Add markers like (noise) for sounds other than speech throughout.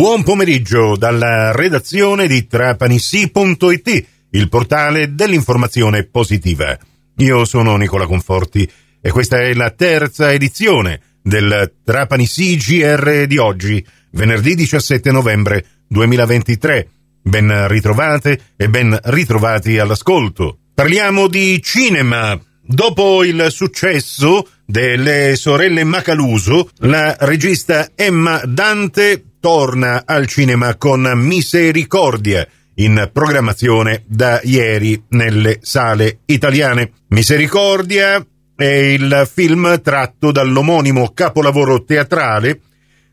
Buon pomeriggio dalla redazione di trapanissi.it, il portale dell'informazione positiva. Io sono Nicola Conforti e questa è la terza edizione del Trapanissi GR di oggi, venerdì 17 novembre 2023. Ben ritrovate e ben ritrovati all'ascolto. Parliamo di cinema. Dopo il successo delle sorelle Macaluso, la regista Emma Dante torna al cinema con Misericordia, in programmazione da ieri nelle sale italiane. Misericordia è il film tratto dall'omonimo capolavoro teatrale,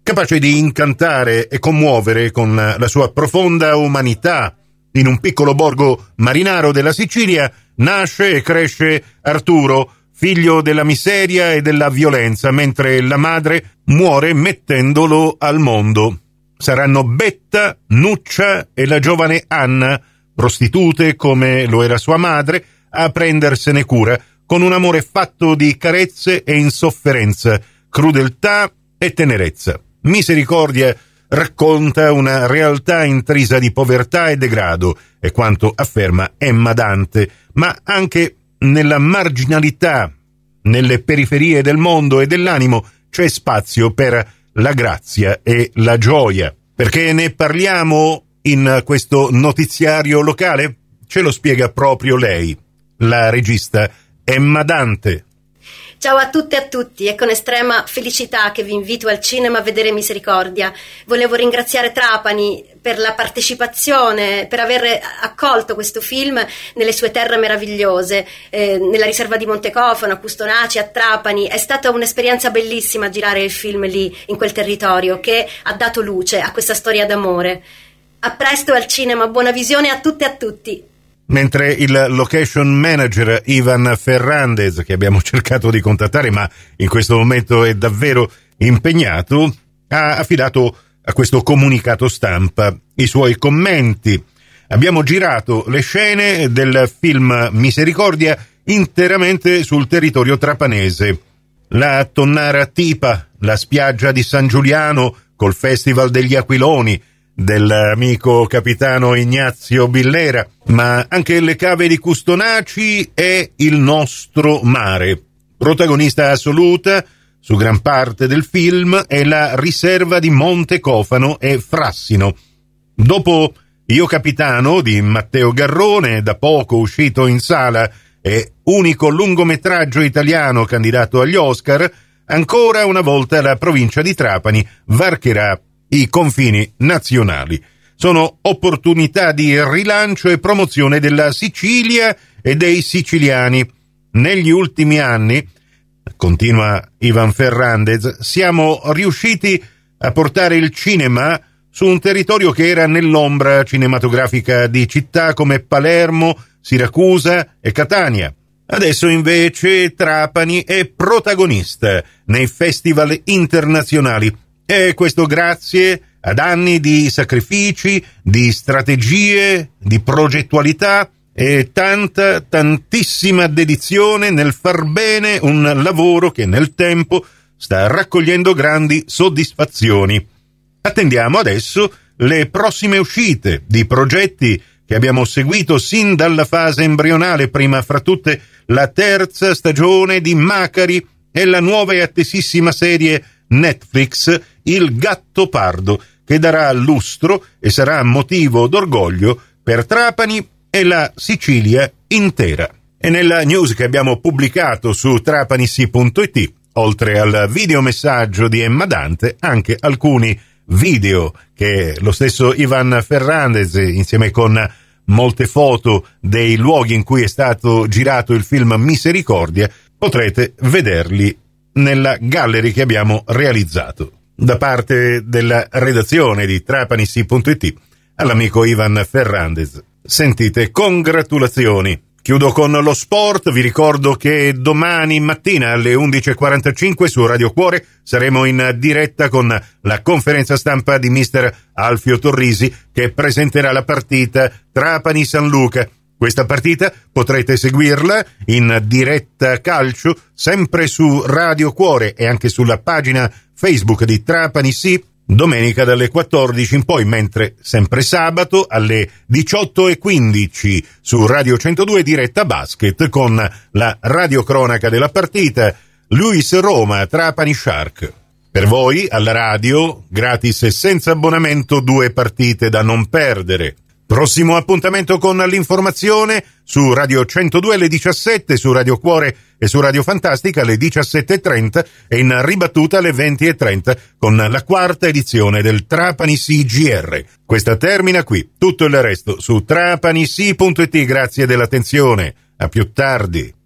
capace di incantare e commuovere con la sua profonda umanità. In un piccolo borgo marinaro della Sicilia nasce e cresce Arturo, figlio della miseria e della violenza, mentre la madre muore mettendolo al mondo. Saranno Betta, Nuccia e la giovane Anna, prostitute come lo era sua madre, a prendersene cura, con un amore fatto di carezze e insofferenza, crudeltà e tenerezza. Misericordia racconta una realtà intrisa di povertà e degrado, è quanto afferma Emma Dante, ma anche nella marginalità, nelle periferie del mondo e dell'animo c'è spazio per la grazia e la gioia. Perché ne parliamo in questo notiziario locale? Ce lo spiega proprio lei, la regista Emma Dante. Ciao a tutte e a tutti, è con estrema felicità che vi invito al cinema a vedere Misericordia. Volevo ringraziare Trapani per la partecipazione, per aver accolto questo film nelle sue terre meravigliose, eh, nella riserva di Montecofano, a Custonaci, a Trapani. È stata un'esperienza bellissima girare il film lì, in quel territorio, che ha dato luce a questa storia d'amore. A presto al cinema, buona visione a tutte e a tutti mentre il location manager Ivan Ferrandez, che abbiamo (laughs) cercato di contattare ma in questo momento è davvero impegnato, ha affidato a questo comunicato stampa i suoi commenti. Abbiamo girato le scene del film Misericordia interamente sul territorio trapanese. La Tonnara Tipa, la spiaggia di San Giuliano col Festival degli Aquiloni, dell'amico capitano Ignazio Billera, ma anche le cave di Custonaci e il nostro mare. Protagonista assoluta su gran parte del film è la riserva di Monte Cofano e Frassino. Dopo Io Capitano di Matteo Garrone, da poco uscito in sala e unico lungometraggio italiano candidato agli Oscar, ancora una volta la provincia di Trapani varcherà i confini nazionali. Sono opportunità di rilancio e promozione della Sicilia e dei siciliani. Negli ultimi anni, continua Ivan Ferrandez, siamo riusciti a portare il cinema su un territorio che era nell'ombra cinematografica di città come Palermo, Siracusa e Catania. Adesso invece Trapani è protagonista nei festival internazionali e questo grazie ad anni di sacrifici, di strategie, di progettualità e tanta, tantissima dedizione nel far bene un lavoro che nel tempo sta raccogliendo grandi soddisfazioni. Attendiamo adesso le prossime uscite di progetti che abbiamo seguito sin dalla fase embrionale, prima fra tutte la terza stagione di Macari e la nuova e attesissima serie Netflix Il gatto pardo, che darà lustro e sarà motivo d'orgoglio per Trapani e la Sicilia intera. E nella news che abbiamo pubblicato su trapanissi.it, oltre al videomessaggio di Emma Dante, anche alcuni video che lo stesso Ivan Ferrandez, insieme con molte foto dei luoghi in cui è stato girato il film Misericordia, potrete vederli nella gallery che abbiamo realizzato. Da parte della redazione di trapanissi.it all'amico Ivan Ferrandez. Sentite, congratulazioni! Chiudo con lo sport, vi ricordo che domani mattina alle 11.45 su Radio Cuore saremo in diretta con la conferenza stampa di mister Alfio Torrisi che presenterà la partita Trapani-San Luca questa partita potrete seguirla in diretta calcio sempre su Radio Cuore e anche sulla pagina Facebook di Trapani Sì domenica dalle 14 in poi, mentre sempre sabato alle 18.15 su Radio 102 diretta basket con la radiocronaca della partita Luis Roma Trapani Shark. Per voi, alla radio, gratis e senza abbonamento, due partite da non perdere. Prossimo appuntamento con l'informazione su Radio 102 alle 17, su Radio Cuore e su Radio Fantastica alle 17.30 e in ribattuta alle 20.30 con la quarta edizione del Trapani CGR. Questa termina qui, tutto il resto su trapanisi.it. Grazie dell'attenzione. A più tardi.